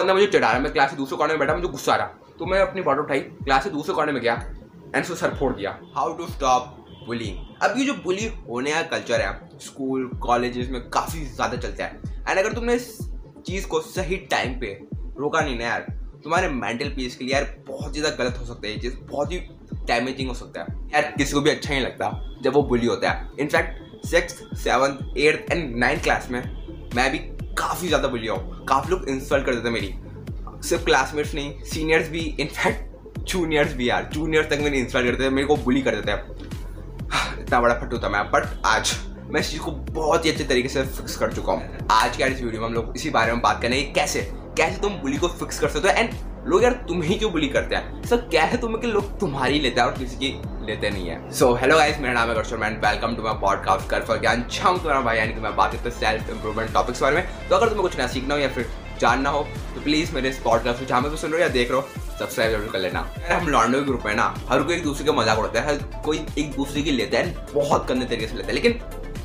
बंदा मुझे चढ़ा रहा मैं क्लास के दूसरे कॉर्नर में बैठा, मुझे गुस्सा रहा। तो मैं अपनी बॉटल उठाई क्लास के दूसरे कॉर्नर में गया एंड सो सर फोड़ दिया। हाउ टू स्टॉप बुलिंग अब ये जो बुली होने का कल्चर है स्कूल कॉलेजेस में काफ़ी ज़्यादा चलता है। एंड अगर तुमने इस चीज़ को सही टाइम पे रोका नहीं ना यार, तुम्हारे मेंटल पीस के लिए यार बहुत ज़्यादा गलत हो सकता है ये चीज़। बहुत ही डैमेजिंग हो सकता है। यार किसी को भी अच्छा नहीं लगता जब वो बुली होता है। In fact six seventh eighth and ninth class में मैं भी काफ़ी ज़्यादा बुलिया हूँ। काफ़ी लोग इंसल्ट कर देते मेरी। सिर्फ़ क्लासमेट्स नहीं सीनियर्स भी इनफैक्ट जूनियर्स भी यार। जूनियर्स तक मेरी इंसल्ट करते थे मेरे को बुली कर देते हैं। इतना बड़ा फटू था मैं बट आज मैं इस चीज़ को बहुत ही अच्छे तरीके से फिक्स कर चुका हूँ। आज के इस वीडियो में हम लोग इसी बारे में बात करेंगे, कैसे कैसे तुम बुली को फिक्स कर सकते हो? एंड लोग यार तुम ही क्यों बुली करते हैं? सर क्या है तुम्हें कि लोग तुम्हारी लेते हैं और किसी की लेते नहीं है? सो हेलो गाइस मेरा नाम है गर्शर मैन वेलकम टू माय पॉडकास्ट कर फॉर ज्ञान छाऊं तुम्हारा भाई यानी कि मैं बात करता हूँ सेल्फ इंप्रूवमेंट टॉपिक्स बारे में। तो अगर तुम्हें कुछ नया सीखना हो या फिर जानना हो तो प्लीज़ मेरे इस पॉडकास्ट को जहाँ पे सुन रहे हो या देख रहे हो सब्सक्राइब ज़रूर कर लेना। यार, हम लॉन्डो ग्रुप है ना, हर कोई एक दूसरे का मज़ाक उड़ाता है, हर कोई एक दूसरे की लेता है, बहुत गंदे तरीके से लेता है। लेकिन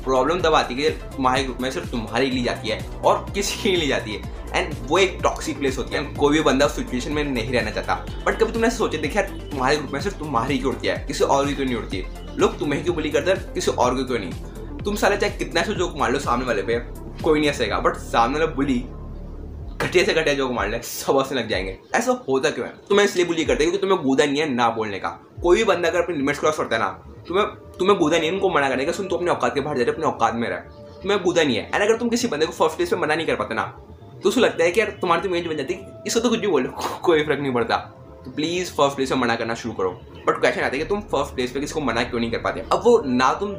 प्रॉब्लम तब आती है कि तुम्हारे ग्रुप में सिर्फ़ तुम्हारी ली जाती है और किसी की ली जाती है। एंड वो एक टॉक्सिक प्लेस होती है। कोई भी बंदा उस सिचुएशन में नहीं रहना चाहता। बट कभी तुमने सोचे देखिए यार, तुम्हारे ग्रुप में सिर्फ़ तुम्हारी क्यों उड़ती है, किसी और की क्यों नहीं उड़ती लोग तुम्हें क्यों बुली करते किसी और को क्यों नहीं? तुम सारे चाहे कितना से जोक मार लो सामने वाले पे, कोई नहीं हंसेगा। बट सामने वाला बुली घटिया से घटिया जोक मार ले सब हंसने लग जाएँगे। ऐसा होता क्यों है? तुम्हें इसलिए बुली करते क्योंकि तुम्हें गूदा नहीं है ना बोलने का। कोई भी बंदा अगर अपनी लिमिट्स क्रॉस करता है ना, तुम्हें तुम्हें गूदा नहीं है, उनको मना करने का। सुन तो अपने औकात के बाहर जा रहे अपने औकात में रहे। तुम्हें गूदा नहीं है। एंड अगर तुम किसी बंदे को फ़र्स्ट प्लेस पे मना नहीं कर पाते ना तो उसको लगता है कि यार तुम्हारी तो इमेज बन जाती है इसको तो कुछ भी बोलो कोई फ़र्क नहीं पड़ता। तो प्लीज़ फ़र्स्ट प्लेस पे मना करना शुरू करो। बट क्वेश्चन आता है कि तुम फ़र्स्ट प्लेस पे किसी को मना क्यों नहीं कर पाते? अब वो ना तुम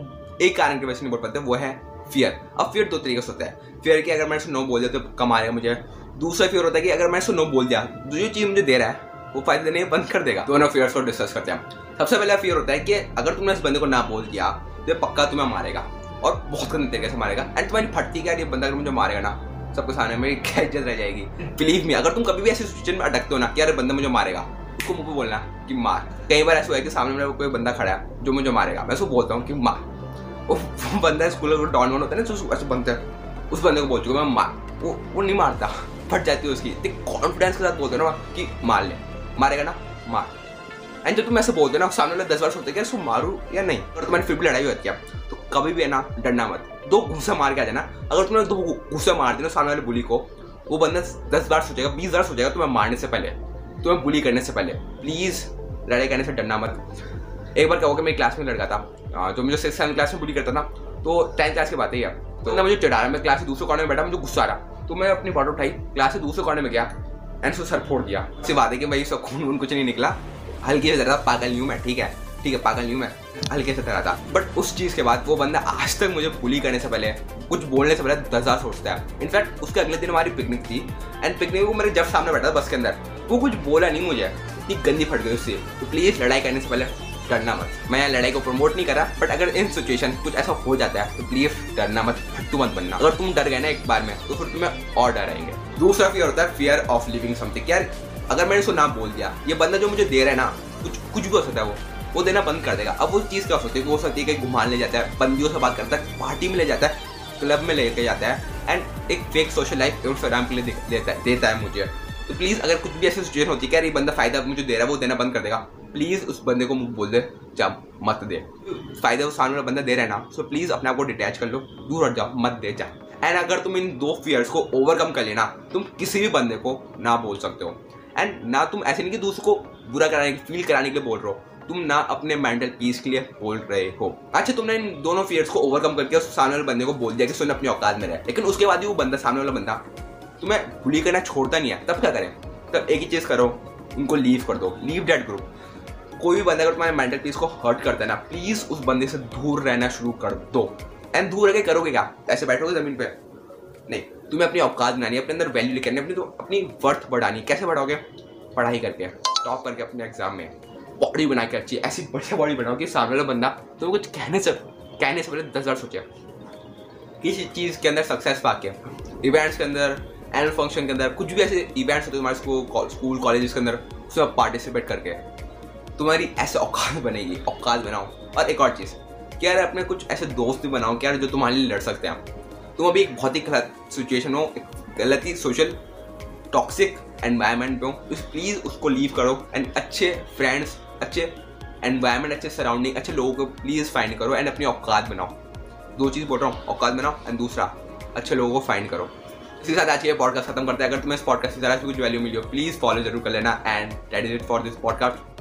एक कारण की वजह से नहीं बोल पाते, वो है फियर अब फियर दो तरीके से होता है। फियर कि अगर मैं नो बोल दिया तो कम आएगा मुझे। दूसरा फियर होता है कि अगर मैं इसको नो बोल दिया तो जो चीज़ मुझे दे रहा है, वो फ़ायदे देने बंद कर देगा। दोनों फियर्स को डिस्कस करते हैं सबसे पहला फियर होता है कि अगर तुमने इस बंदे को ना बोल दिया तो पक्का तुम्हें मारेगा। और बहुत गंदे तरीके से मारेगा। एंड तुम्हारी फटती क्या ये बंदा अगर मुझे मारेगा ना? सबके सामने मेरी क्या इज़्ज़त रह जाएगी? बिलीव मी अगर तुम कभी भी ऐसी सिचुएशन में अटकते हो ना कि यार बंदा मुझे मारेगा, उसको मुझे बोलना कि मार। कई बार ऐसा हुआ है कि सामने मेरा कोई बंदा खड़ा है जो मुझे मारेगा, मैं उसको बोलता हूँ कि मार। वो बंदा स्कूल में डॉन वन होता है ना ऐसे बनते हैं, उस बंदे को बोल चुका मैं मार। वो वो नहीं मारता, फट जाती है उसकी। कॉन्फिडेंस के साथ बोलते ना कि मार ले। मारेगा ना? मार। एंड जब तुम ऐसे बोलते हो ना, सामने वाले दस बार सोचते क्या इसको मारू या नहीं? अगर तुम्हारी फिर भी लड़ाई होती है। तो कभी भी है ना, डरना मत। दो घुस्सा मार के आ जाना। अगर तुमने दो घुस्सा मार दिया सामने वाले बुली को, वो बंदा दस बार सोचेगा, बीस बार सोचेगा तुम्हें मारने से पहले, तुम्हें बुली करने से पहले। प्लीज़, लड़ाई करने से डरना मत। एक बार क्या होगा मेरी क्लास में लड़का था जो मुझे सिक्स सेवन क्लास में बुली करता था तो टेंथ क्लास की बात है तो ना मुझे चढ़ा रहा मैं क्लास के दूसरे कॉर्नर में बैठा, मुझे गुस्सा आ रहा। तो मैं अपनी बॉटल उठाई क्लास के दूसरे कॉर्नर में गया एंड सर फोड़ दिया। सिर्फ़ बात है कि भाई सब खून वून कुछ नहीं निकला। हल्की जरा पागल नहीं हूँ मैं, ठीक है? ठीक है, पागल नहीं मैं, हल्के से तरह था बट उस चीज़ के बाद वो बंदा आज तक मुझे बुली करने से पहले, कुछ बोलने से पहले दस हज़ार सोचता है। इनफैक्ट उसके अगले दिन हमारी पिकनिक थी एंड पिकनिक वो मेरे जब सामने बैठा था बस के अंदर। वो कुछ बोला नहीं मुझे। इतनी गंदी फट गई उससे। तो प्लीज़ लड़ाई करने से पहले डरना मत। मैं लड़ाई को प्रमोट नहीं करा बट अगर इन सिचुएशन कुछ ऐसा हो जाता है तो प्लीज़ डरना मत फट्टू मत बनना। अगर तुम डर गए ना एक बार में तो फिर तुम्हें और डर आएँगे। दूसरा फियर होता है फियर ऑफ़ लिविंग समथिंग यार, अगर मैंने उसको नाम बोल दिया, ये बंदा जो मुझे दे रहा है ना, कुछ कुछ भी हो सकता है वो। वो देना बंद कर देगा। अब वो चीज़ क्या हो है हो सकती है कहीं घुमान ले जाता है, बंदियों से बात करता है, पार्टी में ले जाता है, क्लब में लेके जाता है एंड एक फेक सोशल लाइफ इंस्टाग्राम के लिए देता है देता है मुझे। तो प्लीज़ अगर कुछ भी ऐसी सिचुएशन होती है कि ये बंदा फ़ायदा मुझे दे रहा है, वो देना बंद कर देगा। प्लीज़ उस बंदे को बोल दे, जब मत दे। फ़ायदा उस वाला बंदा दे रहा है ना सो प्लीज़ अपने आप को डिटैच कर लो, दूर हट जाओ, मत दे, जा। एंड अगर तुम इन दो फियर्स को ओवरकम कर लेना, तुम किसी भी बंदे को ना बोल सकते हो। एंड ना तुम ऐसे नहीं कि दूसरे को बुरा कराने फील कराने के लिए बोल रहे हो। तुम ना अपने मेंटल पीस के लिए बोल रहे हो। अच्छा तुमने इन दोनों फियर्स को ओवरकम करके उस सामने वाले बंदे को बोल दिया कि सुन, अपनी औकात में रहे। लेकिन उसके बाद ही वो बंदा, सामने वाला बंदा तुम्हें बुली करना छोड़ता नहीं है। तब क्या करें? तब एक ही चीज़ करो, उनको लीव कर दो। लीव डेट ग्रुप कोई भी बंदा अगर तुम्हारे मेंटल पीस को हर्ट करता है ना प्लीज़ उस बंदे से दूर रहना शुरू कर दो। एंड दूर रह करोगे क्या? ऐसे बैठोगे ज़मीन पे? नहीं। तुम्हें अपनी औकात बनानी अपने अंदर वैल्यू लेकर अपनी तो अपनी वर्थ बढ़ानी कैसे बढ़ाओगे? पढ़ाई करके। टॉप करके अपने एग्ज़ाम में। बॉडी बना के अच्छी ऐसी बढ़िया बॉडी बनाओ कि सामने वाला बंदा तुम्हें कुछ कहने से कहने से पहले दस हज़ार सोचे। किसी चीज़ के अंदर सक्सेस पा के इवेंट्स के अंदर एनुअल फ़ंक्शन के अंदर, कुछ भी ऐसे इवेंट्स होते हैं तुम्हारे स्कूल स्कूल कॉलेजेस के अंदर, उसमें पार्टिसिपेट करके। तुम्हारी ऐसे औकात बनेगी। औकात बनाओ। और एक और चीज़ क्या यार अपने कुछ ऐसे दोस्त भी बनाओ क्या जो तुम्हारे लिए लड़ सकते हैं तुम अभी एक बहुत ही गलत सिचुएशन हो, एक गलत ही सोशल टॉक्सिक एनवायरनमेंट पे हो। तो प्लीज़ उसको लीव करो। एंड अच्छे फ्रेंड्स अच्छे एनवायरनमेंट अच्छे सराउंडिंग अच्छे लोगों को प्लीज़ फाइंड करो एंड अपनी औकात बनाओ। दो चीज़ बोल रहा हूँ, औकात बनाओ एंड दूसरा, अच्छे लोगों को फाइंड करो। इसी साथ आज ये पॉडकास्ट खत्म करते हैं। अगर तुम्हें इस पॉडकास्ट से कुछ वैल्यू मिली हो प्लीज़ फॉलो ज़रूर कर लेना and that is it for this podcast